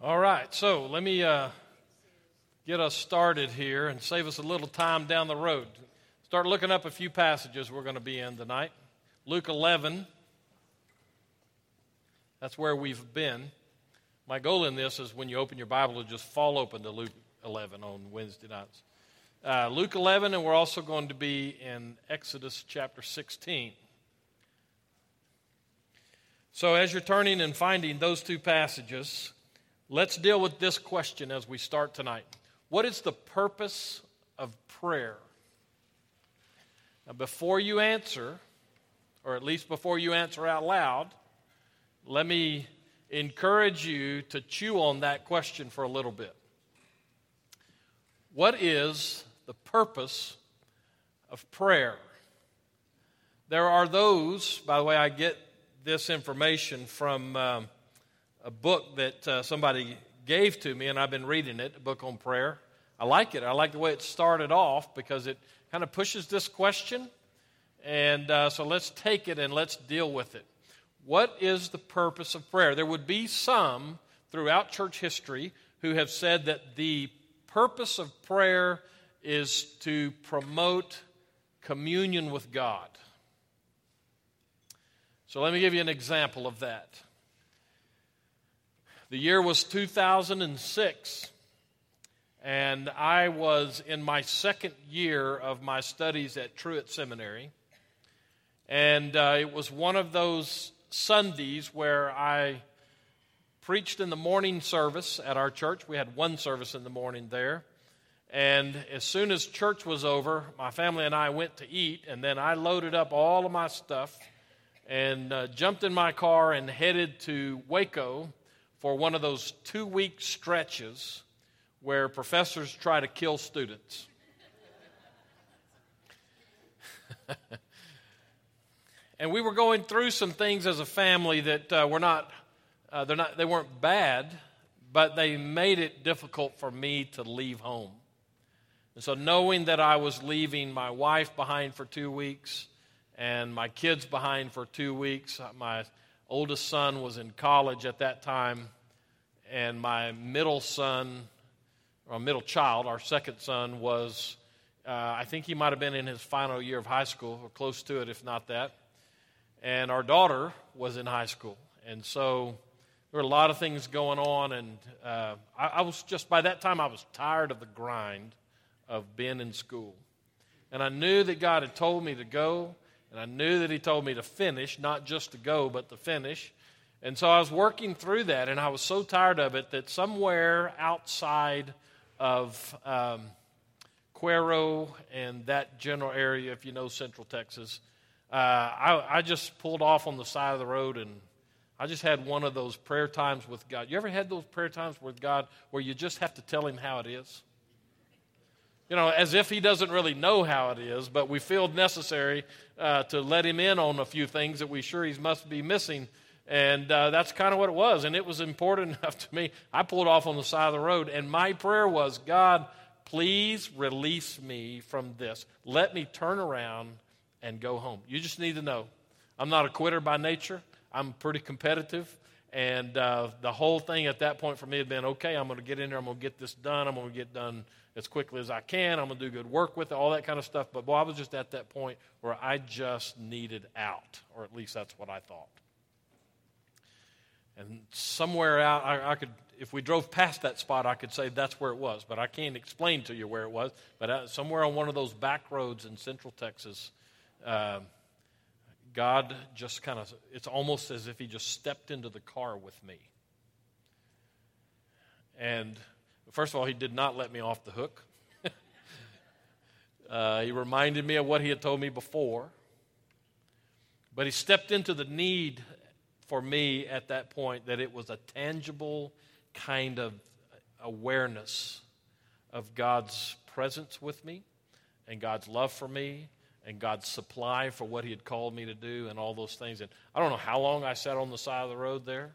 All right, so let me uh, get us started here and save us a little time down the road. Start looking up a few passages we're going to be in tonight. Luke 11, that's where we've been. My goal in this is when you open your Bible to just fall open to Luke 11 on Wednesday nights. Uh, Luke 11, and we're also going to be in Exodus chapter 16. So, as you're turning and finding those two passages, let's deal with this question as we start tonight. What is the purpose of prayer? Now, before you answer, or at least before you answer out loud, let me encourage you to chew on that question for a little bit. What is the purpose of prayer? There are those, by the way, I get this information from um, a book that uh, somebody gave to me, and I've been reading it, a book on prayer. I like it. I like the way it started off because it kind of pushes this question. And uh, so let's take it and let's deal with it. What is the purpose of prayer? There would be some throughout church history who have said that the purpose of prayer is to promote communion with God. So let me give you an example of that. The year was 2006, and I was in my second year of my studies at Truett Seminary. And uh, it was one of those Sundays where I preached in the morning service at our church. We had one service in the morning there. And as soon as church was over, my family and I went to eat, and then I loaded up all of my stuff and uh, jumped in my car and headed to Waco for one of those two week stretches where professors try to kill students. and we were going through some things as a family that uh, were not, uh, they're not, they weren't bad, but they made it difficult for me to leave home. And so, knowing that I was leaving my wife behind for two weeks, and my kids behind for two weeks. My oldest son was in college at that time, and my middle son, or middle child, our second son, was, uh, I think he might have been in his final year of high school, or close to it, if not that. And our daughter was in high school. And so there were a lot of things going on, and uh, I, I was just, by that time, I was tired of the grind of being in school. And I knew that God had told me to go and I knew that he told me to finish, not just to go, but to finish. And so I was working through that, and I was so tired of it that somewhere outside of um, Cuero and that general area, if you know Central Texas, uh, I, I just pulled off on the side of the road and I just had one of those prayer times with God. You ever had those prayer times with God where you just have to tell Him how it is? You know, as if he doesn't really know how it is, but we feel necessary uh, to let him in on a few things that we sure he must be missing. And uh, that's kind of what it was. And it was important enough to me. I pulled off on the side of the road, and my prayer was God, please release me from this. Let me turn around and go home. You just need to know I'm not a quitter by nature, I'm pretty competitive. And uh, the whole thing at that point for me had been okay, I'm going to get in there, I'm going to get this done, I'm going to get done as quickly as I can. I'm going to do good work with it, all that kind of stuff. But boy, I was just at that point where I just needed out, or at least that's what I thought. And somewhere out, I, I could, if we drove past that spot, I could say that's where it was. But I can't explain to you where it was. But uh, somewhere on one of those back roads in central Texas, uh, God just kind of, it's almost as if He just stepped into the car with me. And First of all, he did not let me off the hook. uh, he reminded me of what he had told me before. But he stepped into the need for me at that point that it was a tangible kind of awareness of God's presence with me and God's love for me and God's supply for what He had called me to do and all those things. And I don't know how long I sat on the side of the road there.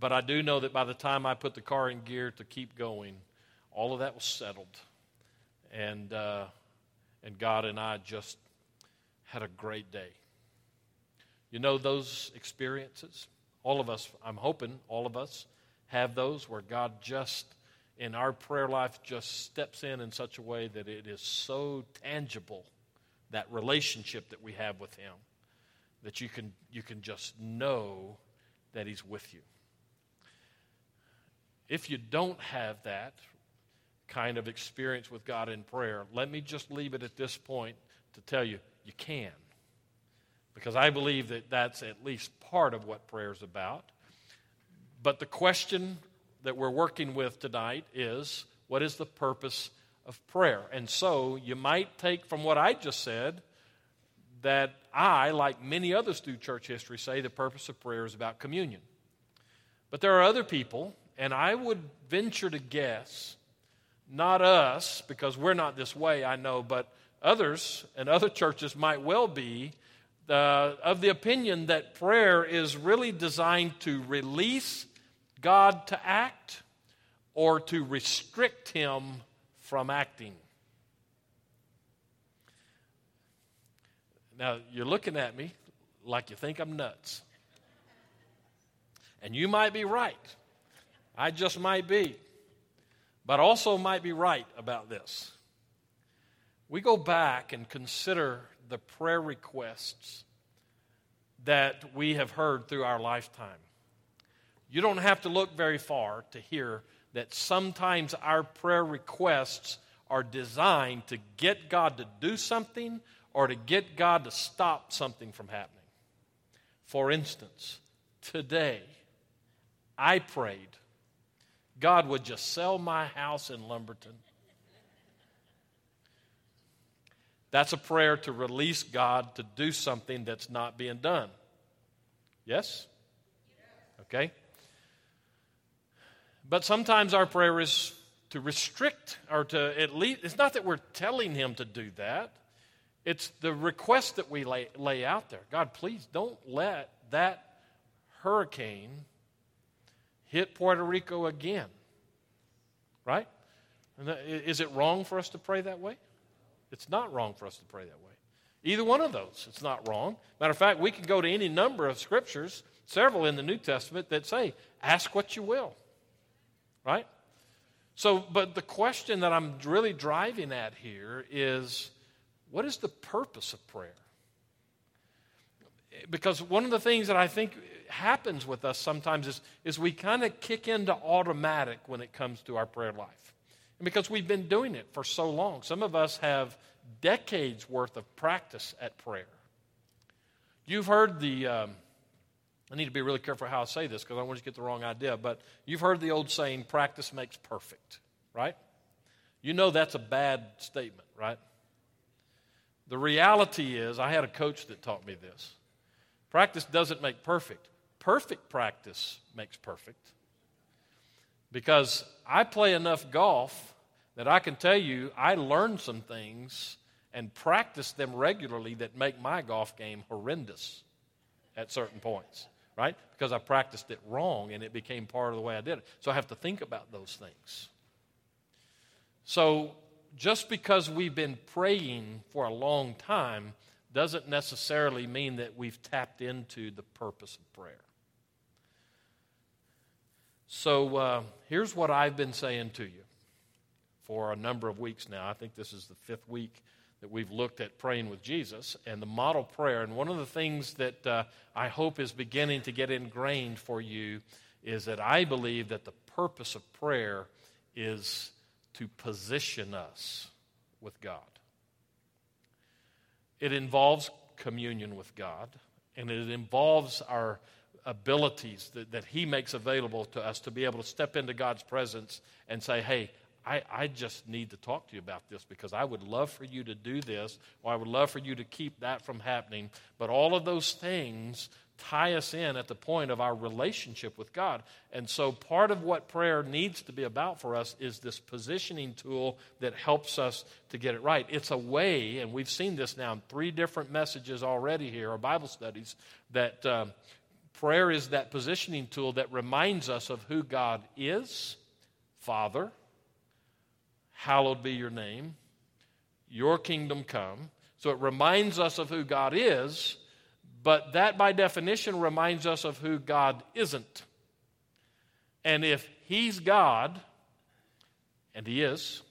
But I do know that by the time I put the car in gear to keep going, all of that was settled. And, uh, and God and I just had a great day. You know those experiences? All of us, I'm hoping, all of us have those where God just, in our prayer life, just steps in in such a way that it is so tangible, that relationship that we have with Him, that you can, you can just know that He's with you. If you don't have that kind of experience with God in prayer, let me just leave it at this point to tell you you can. Because I believe that that's at least part of what prayer is about. But the question that we're working with tonight is what is the purpose of prayer? And so you might take from what I just said that I, like many others through church history, say the purpose of prayer is about communion. But there are other people, and I would venture to guess, not us, because we're not this way, I know, but others and other churches might well be uh, of the opinion that prayer is really designed to release God to act or to restrict him from acting. Now, you're looking at me like you think I'm nuts. And you might be right. I just might be. But also might be right about this. We go back and consider the prayer requests that we have heard through our lifetime. You don't have to look very far to hear that sometimes our prayer requests are designed to get God to do something or to get God to stop something from happening. For instance, today I prayed God would just sell my house in Lumberton. That's a prayer to release God to do something that's not being done. Yes? Okay? But sometimes our prayer is to restrict or to at least, it's not that we're telling him to do that, it's the request that we lay, lay out there. God, please don't let that hurricane hit Puerto Rico again. Right? Is it wrong for us to pray that way? It's not wrong for us to pray that way. Either one of those, it's not wrong. Matter of fact, we can go to any number of scriptures, several in the New Testament, that say, ask what you will. Right? So, but the question that I'm really driving at here is what is the purpose of prayer? Because one of the things that I think happens with us sometimes is, is we kind of kick into automatic when it comes to our prayer life. And because we've been doing it for so long. Some of us have decades worth of practice at prayer. You've heard the, um, I need to be really careful how I say this because I don't want you to get the wrong idea, but you've heard the old saying, practice makes perfect, right? You know that's a bad statement, right? The reality is, I had a coach that taught me this. Practice doesn't make perfect. Perfect practice makes perfect. Because I play enough golf that I can tell you I learned some things and practice them regularly that make my golf game horrendous at certain points right? Because I practiced it wrong and it became part of the way I did it. So I have to think about those things. So just because we've been praying for a long time doesn't necessarily mean that we've tapped into the purpose of prayer. So uh, here's what I've been saying to you for a number of weeks now. I think this is the fifth week that we've looked at praying with Jesus and the model prayer. And one of the things that uh, I hope is beginning to get ingrained for you is that I believe that the purpose of prayer is to position us with God. It involves communion with God, and it involves our abilities that, that He makes available to us to be able to step into God's presence and say, Hey, I, I just need to talk to you about this because I would love for you to do this, or I would love for you to keep that from happening. But all of those things tie us in at the point of our relationship with God. And so, part of what prayer needs to be about for us is this positioning tool that helps us to get it right. It's a way, and we've seen this now in three different messages already here, or Bible studies, that uh, prayer is that positioning tool that reminds us of who God is Father hallowed be your name, your kingdom come. So it reminds us of who God is, but that by definition reminds us of who God isn't. And if He's God, and He is,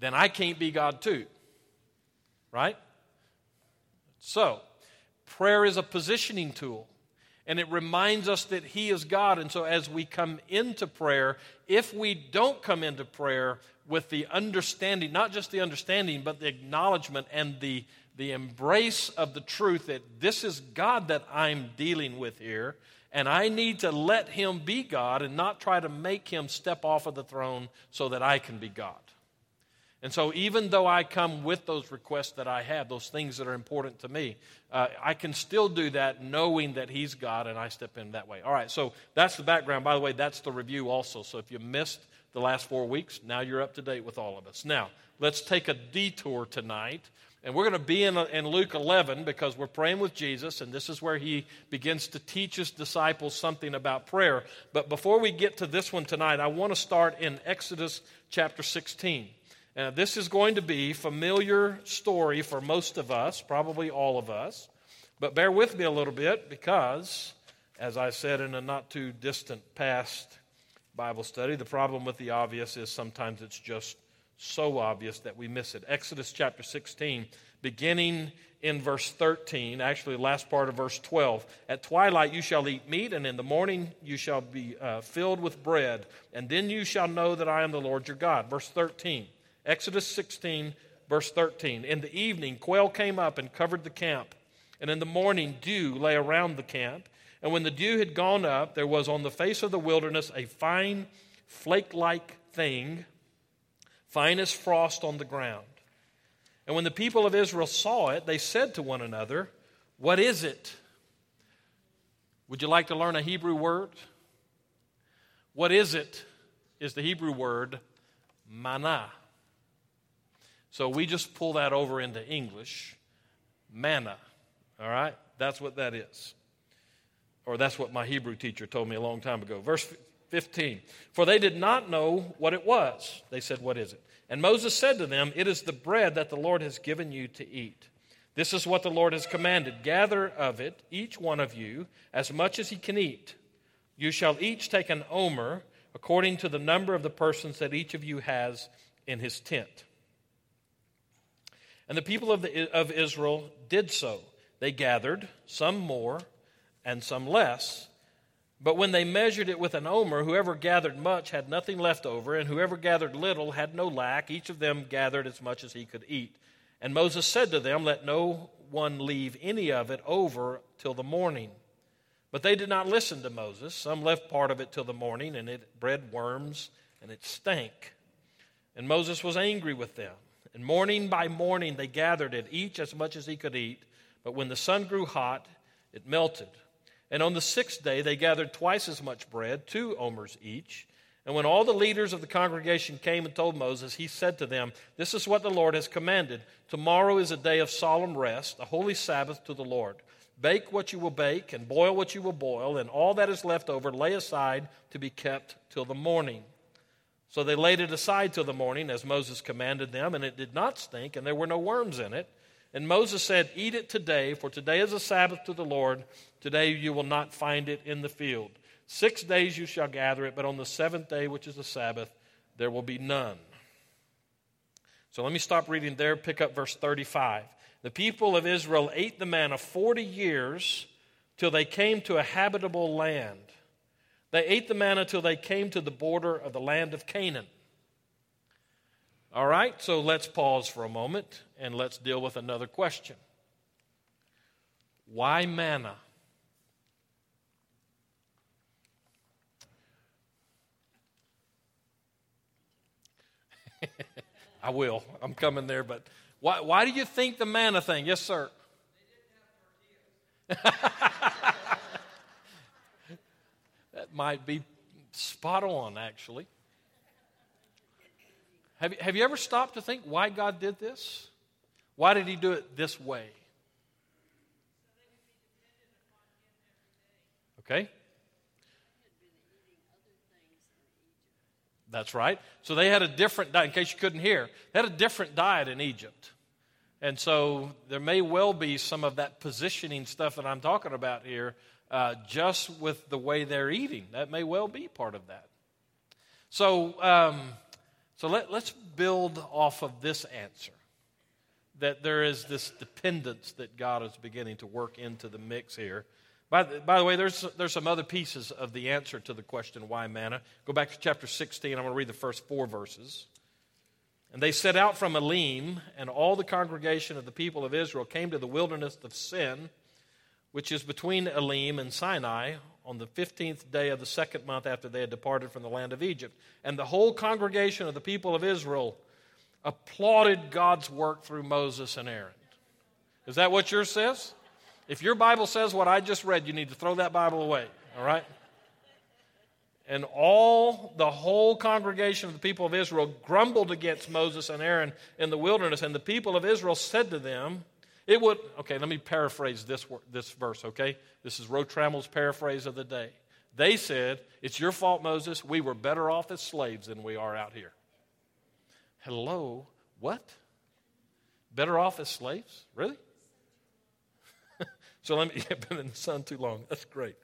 then I can't be God too. Right? So, prayer is a positioning tool. And it reminds us that He is God. And so, as we come into prayer, if we don't come into prayer with the understanding, not just the understanding, but the acknowledgement and the, the embrace of the truth that this is God that I'm dealing with here, and I need to let Him be God and not try to make Him step off of the throne so that I can be God. And so, even though I come with those requests that I have, those things that are important to me, uh, I can still do that knowing that He's God and I step in that way. All right, so that's the background. By the way, that's the review also. So, if you missed the last four weeks, now you're up to date with all of us. Now, let's take a detour tonight. And we're going to be in, in Luke 11 because we're praying with Jesus, and this is where he begins to teach his disciples something about prayer. But before we get to this one tonight, I want to start in Exodus chapter 16. Now, this is going to be familiar story for most of us, probably all of us. But bear with me a little bit because, as I said in a not too distant past Bible study, the problem with the obvious is sometimes it's just so obvious that we miss it. Exodus chapter 16, beginning in verse 13, actually, last part of verse 12. At twilight you shall eat meat, and in the morning you shall be uh, filled with bread, and then you shall know that I am the Lord your God. Verse 13. Exodus 16, verse 13. In the evening, quail came up and covered the camp, and in the morning, dew lay around the camp. And when the dew had gone up, there was on the face of the wilderness a fine, flake like thing, fine as frost on the ground. And when the people of Israel saw it, they said to one another, What is it? Would you like to learn a Hebrew word? What is it? Is the Hebrew word manna. So we just pull that over into English manna. All right? That's what that is. Or that's what my Hebrew teacher told me a long time ago. Verse 15 For they did not know what it was. They said, What is it? And Moses said to them, It is the bread that the Lord has given you to eat. This is what the Lord has commanded gather of it, each one of you, as much as he can eat. You shall each take an omer according to the number of the persons that each of you has in his tent. And the people of, the, of Israel did so. They gathered, some more and some less. But when they measured it with an omer, whoever gathered much had nothing left over, and whoever gathered little had no lack. Each of them gathered as much as he could eat. And Moses said to them, Let no one leave any of it over till the morning. But they did not listen to Moses. Some left part of it till the morning, and it bred worms, and it stank. And Moses was angry with them. And morning by morning they gathered it, each as much as he could eat. But when the sun grew hot, it melted. And on the sixth day they gathered twice as much bread, two omers each. And when all the leaders of the congregation came and told Moses, he said to them, This is what the Lord has commanded. Tomorrow is a day of solemn rest, a holy Sabbath to the Lord. Bake what you will bake, and boil what you will boil, and all that is left over lay aside to be kept till the morning. So they laid it aside till the morning, as Moses commanded them, and it did not stink, and there were no worms in it. And Moses said, Eat it today, for today is a Sabbath to the Lord. Today you will not find it in the field. Six days you shall gather it, but on the seventh day, which is the Sabbath, there will be none. So let me stop reading there, pick up verse 35. The people of Israel ate the manna 40 years till they came to a habitable land. They ate the manna till they came to the border of the land of Canaan. All right, so let's pause for a moment and let's deal with another question. Why manna? I will. I'm coming there, but why, why do you think the manna thing? Yes, sir. might be spot on, actually. Have you, have you ever stopped to think why God did this? Why did He do it this way? Okay? That's right. So they had a different diet, in case you couldn't hear, they had a different diet in Egypt. And so there may well be some of that positioning stuff that I'm talking about here uh, just with the way they're eating. That may well be part of that. So, um, so let, let's build off of this answer that there is this dependence that God is beginning to work into the mix here. By the, by the way, there's, there's some other pieces of the answer to the question, why manna? Go back to chapter 16. I'm going to read the first four verses. And they set out from Elim, and all the congregation of the people of Israel came to the wilderness of Sin, which is between Elim and Sinai, on the 15th day of the second month after they had departed from the land of Egypt. And the whole congregation of the people of Israel applauded God's work through Moses and Aaron. Is that what yours says? If your Bible says what I just read, you need to throw that Bible away, all right? And all the whole congregation of the people of Israel grumbled against Moses and Aaron in the wilderness, and the people of Israel said to them, It would, okay, let me paraphrase this, this verse, okay? This is Roe Trammell's paraphrase of the day. They said, It's your fault, Moses. We were better off as slaves than we are out here. Hello? What? Better off as slaves? Really? So let me, have been in the sun too long. That's great.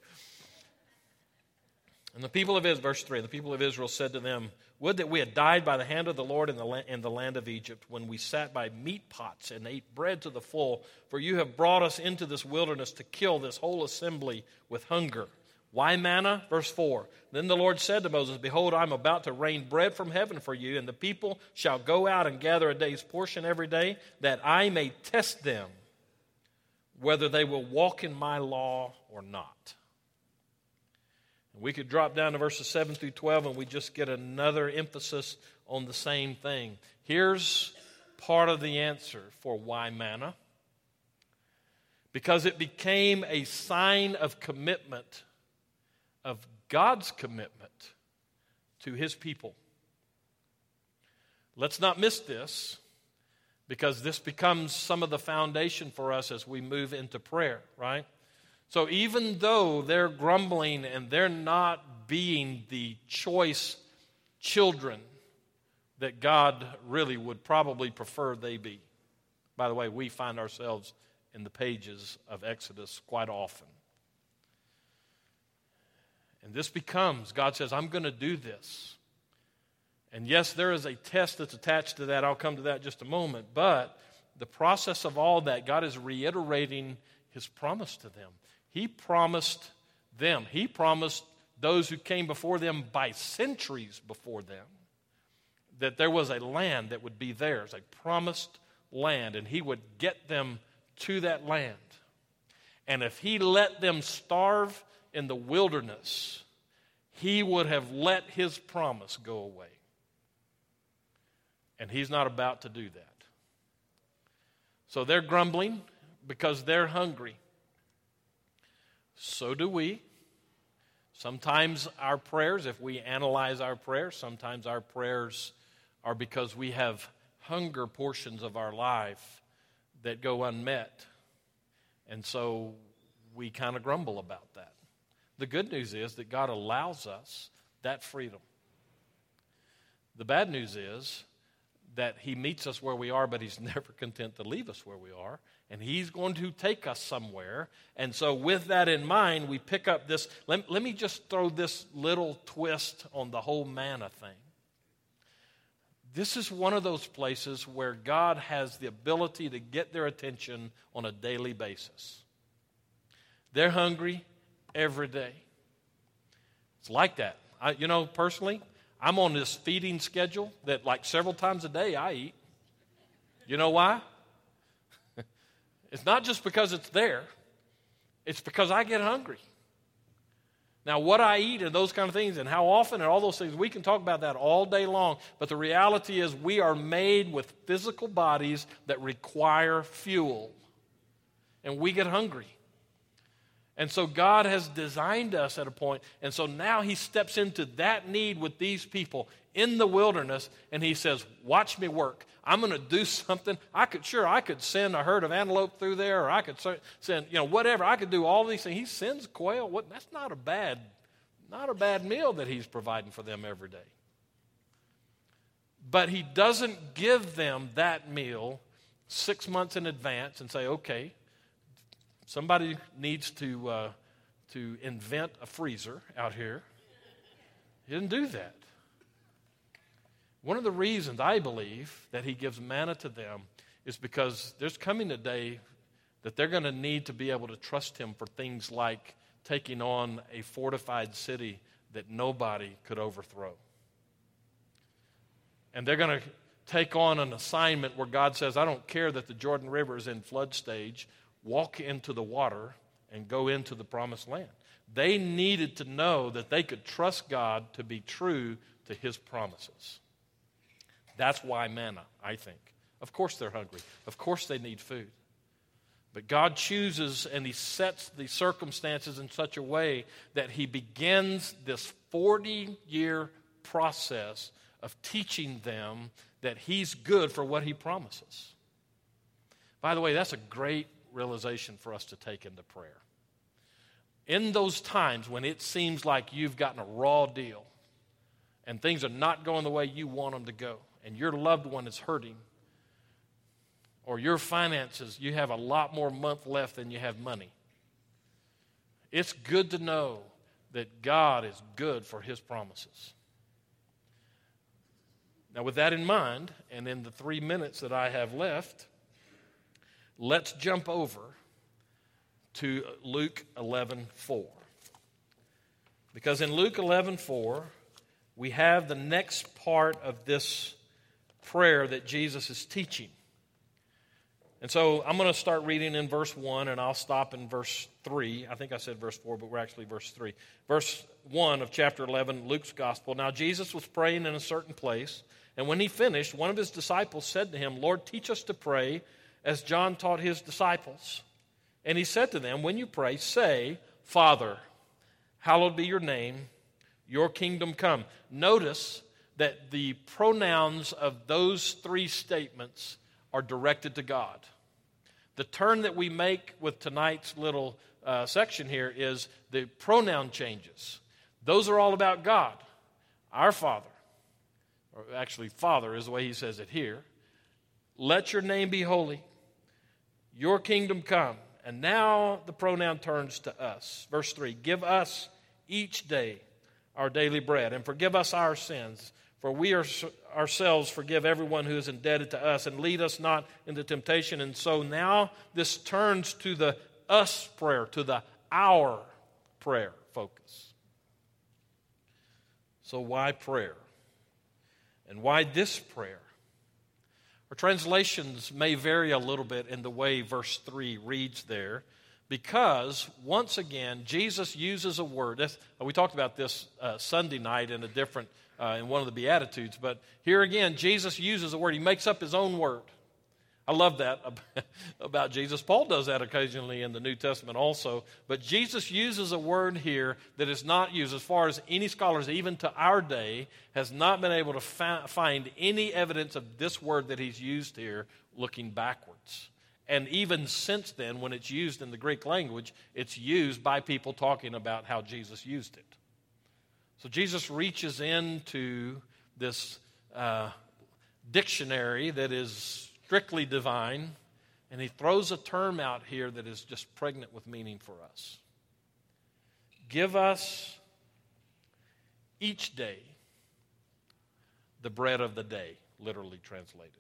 And the people of Israel, verse 3, the people of Israel said to them, Would that we had died by the hand of the Lord in the, land, in the land of Egypt, when we sat by meat pots and ate bread to the full, for you have brought us into this wilderness to kill this whole assembly with hunger. Why manna? Verse 4. Then the Lord said to Moses, Behold, I am about to rain bread from heaven for you, and the people shall go out and gather a day's portion every day, that I may test them whether they will walk in my law or not. We could drop down to verses 7 through 12 and we just get another emphasis on the same thing. Here's part of the answer for why manna. Because it became a sign of commitment, of God's commitment to his people. Let's not miss this because this becomes some of the foundation for us as we move into prayer, right? So even though they're grumbling and they're not being the choice children that God really would probably prefer they be. By the way, we find ourselves in the pages of Exodus quite often. And this becomes God says, I'm going to do this. And yes, there is a test that's attached to that. I'll come to that just a moment. But the process of all that, God is reiterating his promise to them. He promised them, he promised those who came before them by centuries before them that there was a land that would be theirs, a promised land, and he would get them to that land. And if he let them starve in the wilderness, he would have let his promise go away. And he's not about to do that. So they're grumbling because they're hungry. So do we. Sometimes our prayers, if we analyze our prayers, sometimes our prayers are because we have hunger portions of our life that go unmet. And so we kind of grumble about that. The good news is that God allows us that freedom. The bad news is that He meets us where we are, but He's never content to leave us where we are. And He's going to take us somewhere. And so, with that in mind, we pick up this. Let, let me just throw this little twist on the whole manna thing. This is one of those places where God has the ability to get their attention on a daily basis. They're hungry every day. It's like that. I, you know, personally, I'm on this feeding schedule that, like, several times a day I eat. You know why? It's not just because it's there, it's because I get hungry. Now, what I eat and those kind of things, and how often, and all those things, we can talk about that all day long. But the reality is, we are made with physical bodies that require fuel, and we get hungry. And so God has designed us at a point, and so now He steps into that need with these people in the wilderness, and He says, "Watch me work. I'm going to do something. I could sure I could send a herd of antelope through there, or I could send you know whatever. I could do all these things. He sends quail. What? That's not a bad, not a bad meal that He's providing for them every day. But He doesn't give them that meal six months in advance and say, "Okay." Somebody needs to, uh, to invent a freezer out here. He didn't do that. One of the reasons I believe that he gives manna to them is because there's coming a day that they're going to need to be able to trust him for things like taking on a fortified city that nobody could overthrow. And they're going to take on an assignment where God says, I don't care that the Jordan River is in flood stage, walk into the water and go into the promised land. They needed to know that they could trust God to be true to his promises. That's why manna, I think. Of course they're hungry. Of course they need food. But God chooses and He sets the circumstances in such a way that He begins this 40 year process of teaching them that He's good for what He promises. By the way, that's a great realization for us to take into prayer. In those times when it seems like you've gotten a raw deal and things are not going the way you want them to go, and your loved one is hurting, or your finances, you have a lot more month left than you have money. It's good to know that God is good for his promises. Now, with that in mind, and in the three minutes that I have left, let's jump over to Luke 11 4. Because in Luke 11 4, we have the next part of this prayer that Jesus is teaching. And so I'm going to start reading in verse 1 and I'll stop in verse 3. I think I said verse 4, but we're actually verse 3. Verse 1 of chapter 11, Luke's gospel. Now Jesus was praying in a certain place, and when he finished, one of his disciples said to him, Lord, teach us to pray as John taught his disciples. And he said to them, When you pray, say, Father, hallowed be your name, your kingdom come. Notice that the pronouns of those three statements are directed to God. The turn that we make with tonight's little uh, section here is the pronoun changes. Those are all about God, our Father. Or actually, Father is the way he says it here. Let your name be holy, your kingdom come. And now the pronoun turns to us. Verse 3 Give us each day our daily bread, and forgive us our sins for we are, ourselves forgive everyone who is indebted to us, and lead us not into temptation. And so now this turns to the us prayer, to the our prayer focus. So, why prayer? And why this prayer? Our translations may vary a little bit in the way verse 3 reads there, because once again, Jesus uses a word. we talked about this uh, Sunday night in a different uh, in one of the Beatitudes. But here again, Jesus uses a word, he makes up his own word. I love that about Jesus. Paul does that occasionally in the New Testament also. But Jesus uses a word here that is not used, as far as any scholars, even to our day, has not been able to find any evidence of this word that he's used here looking backwards. And even since then, when it's used in the Greek language, it's used by people talking about how Jesus used it. So Jesus reaches into this uh, dictionary that is strictly divine, and he throws a term out here that is just pregnant with meaning for us. Give us each day the bread of the day, literally translated.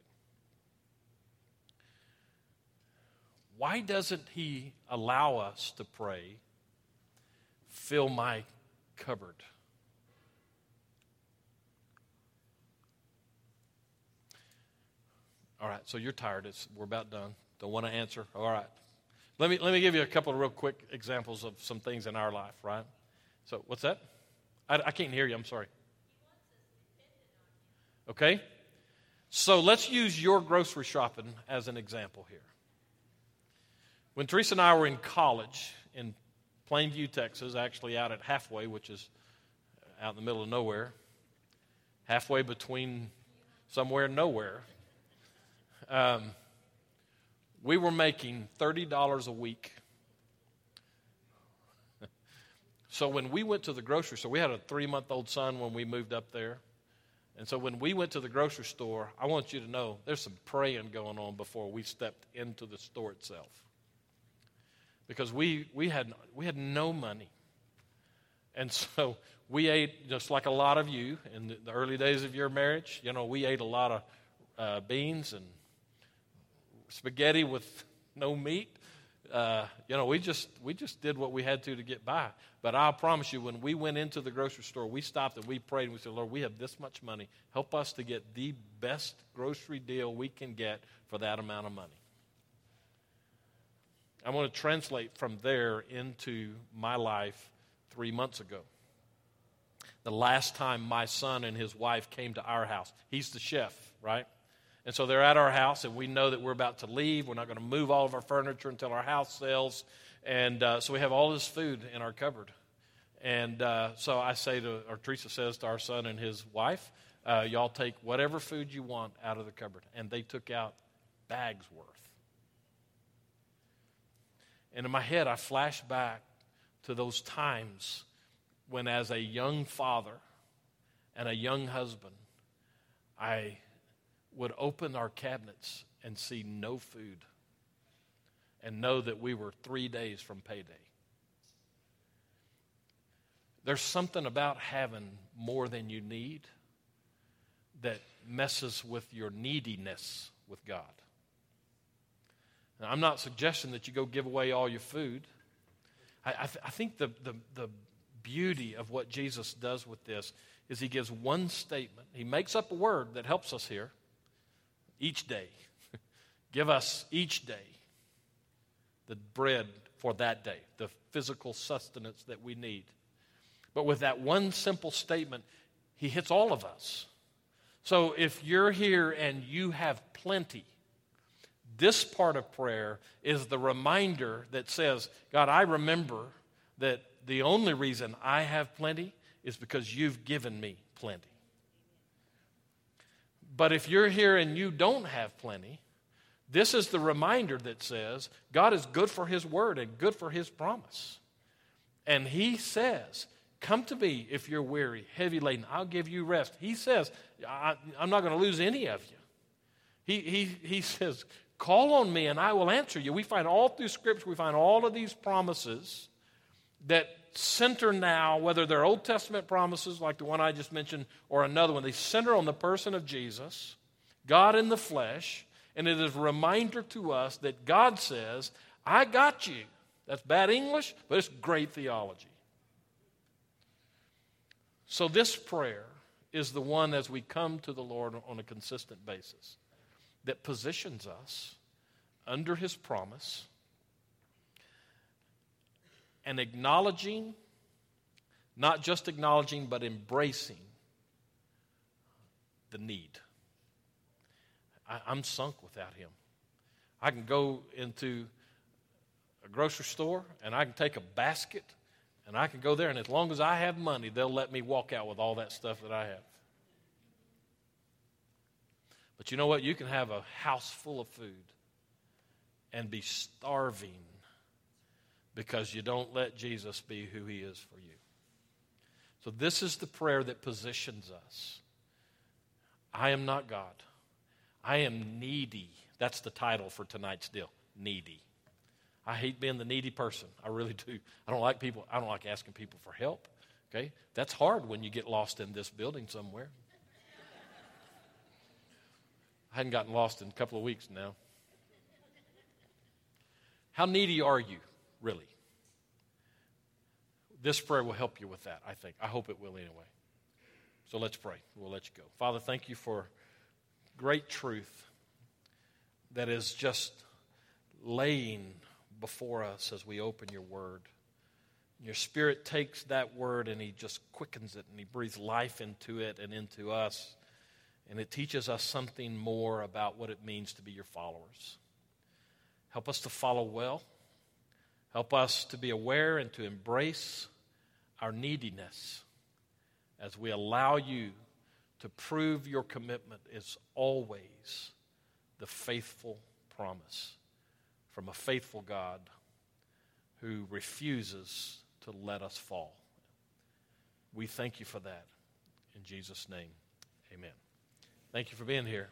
Why doesn't he allow us to pray, fill my cupboard? All right, so you're tired. It's, we're about done. Don't want to answer. All right. Let me, let me give you a couple of real quick examples of some things in our life, right? So, what's that? I, I can't hear you. I'm sorry. Okay? So, let's use your grocery shopping as an example here. When Teresa and I were in college in Plainview, Texas, actually out at Halfway, which is uh, out in the middle of nowhere, halfway between somewhere and nowhere, um, we were making $30 a week. so when we went to the grocery store, we had a three month old son when we moved up there. And so when we went to the grocery store, I want you to know there's some praying going on before we stepped into the store itself. Because we, we, had, we had no money. And so we ate, just like a lot of you in the early days of your marriage, you know, we ate a lot of uh, beans and spaghetti with no meat. Uh, you know, we just we just did what we had to to get by. But I promise you, when we went into the grocery store, we stopped and we prayed and we said, Lord, we have this much money. Help us to get the best grocery deal we can get for that amount of money. I want to translate from there into my life three months ago. The last time my son and his wife came to our house, he's the chef, right? And so they're at our house, and we know that we're about to leave. We're not going to move all of our furniture until our house sells. And uh, so we have all this food in our cupboard. And uh, so I say to, or Teresa says to our son and his wife, uh, y'all take whatever food you want out of the cupboard. And they took out bags worth. And in my head, I flash back to those times when, as a young father and a young husband, I would open our cabinets and see no food and know that we were three days from payday. There's something about having more than you need that messes with your neediness with God. Now, I'm not suggesting that you go give away all your food. I, I, th- I think the, the, the beauty of what Jesus does with this is he gives one statement. He makes up a word that helps us here each day. Give us each day the bread for that day, the physical sustenance that we need. But with that one simple statement, he hits all of us. So if you're here and you have plenty, this part of prayer is the reminder that says, God, I remember that the only reason I have plenty is because you've given me plenty. But if you're here and you don't have plenty, this is the reminder that says God is good for His word and good for His promise. And He says, Come to me if you're weary, heavy laden. I'll give you rest. He says, I, am not going to lose any of you. He, he, he says, Call on me and I will answer you. We find all through Scripture, we find all of these promises that center now, whether they're Old Testament promises like the one I just mentioned or another one, they center on the person of Jesus, God in the flesh, and it is a reminder to us that God says, I got you. That's bad English, but it's great theology. So, this prayer is the one as we come to the Lord on a consistent basis that positions us under His promise and acknowledging, not just acknowledging, but embracing the need. I, am sunk without him. I can go into a grocery store and I can take a basket and I can go there, and as long as I have money, they'll let me walk out with all that stuff that I have. But you know what? You can have a house full of food and be starving because you don't let Jesus be who he is for you. So, this is the prayer that positions us. I am not God. I am needy. That's the title for tonight's deal needy. I hate being the needy person. I really do. I don't like people, I don't like asking people for help. Okay? That's hard when you get lost in this building somewhere. I hadn't gotten lost in a couple of weeks now. How needy are you? Really. This prayer will help you with that, I think. I hope it will anyway. So let's pray. We'll let you go. Father, thank you for great truth that is just laying before us as we open your word. Your spirit takes that word and he just quickens it and he breathes life into it and into us. And it teaches us something more about what it means to be your followers. Help us to follow well. Help us to be aware and to embrace our neediness as we allow you to prove your commitment is always the faithful promise from a faithful God who refuses to let us fall. We thank you for that. In Jesus' name, amen. Thank you for being here.